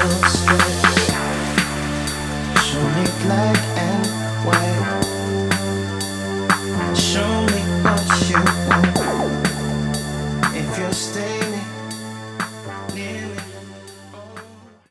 else.